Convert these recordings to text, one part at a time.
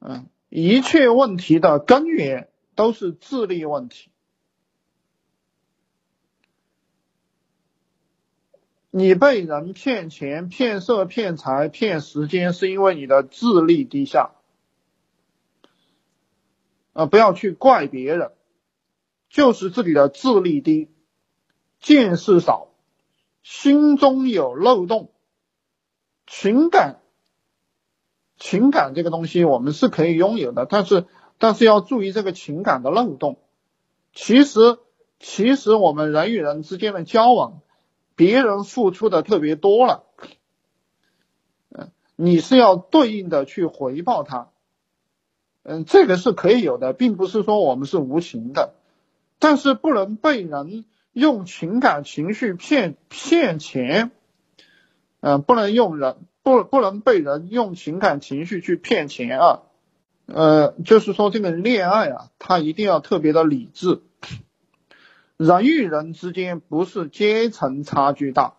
嗯，一切问题的根源都是智力问题。你被人骗钱、骗色、骗财、骗时间，是因为你的智力低下。啊，不要去怪别人，就是自己的智力低，见识少，心中有漏洞，情感，情感这个东西我们是可以拥有的，但是但是要注意这个情感的漏洞。其实其实我们人与人之间的交往，别人付出的特别多了，嗯，你是要对应的去回报他。嗯，这个是可以有的，并不是说我们是无情的，但是不能被人用情感情绪骗骗钱，嗯，不能用人不不能被人用情感情绪去骗钱啊，呃，就是说这个恋爱啊，它一定要特别的理智，人与人之间不是阶层差距大，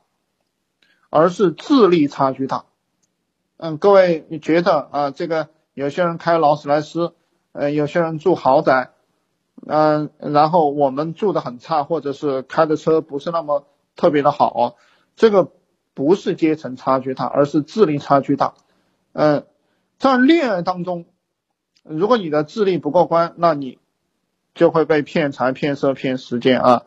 而是智力差距大，嗯，各位你觉得啊这个？有些人开劳斯莱斯，呃，有些人住豪宅，嗯，然后我们住的很差，或者是开的车不是那么特别的好，这个不是阶层差距大，而是智力差距大。嗯，在恋爱当中，如果你的智力不过关，那你就会被骗财、骗色、骗时间啊。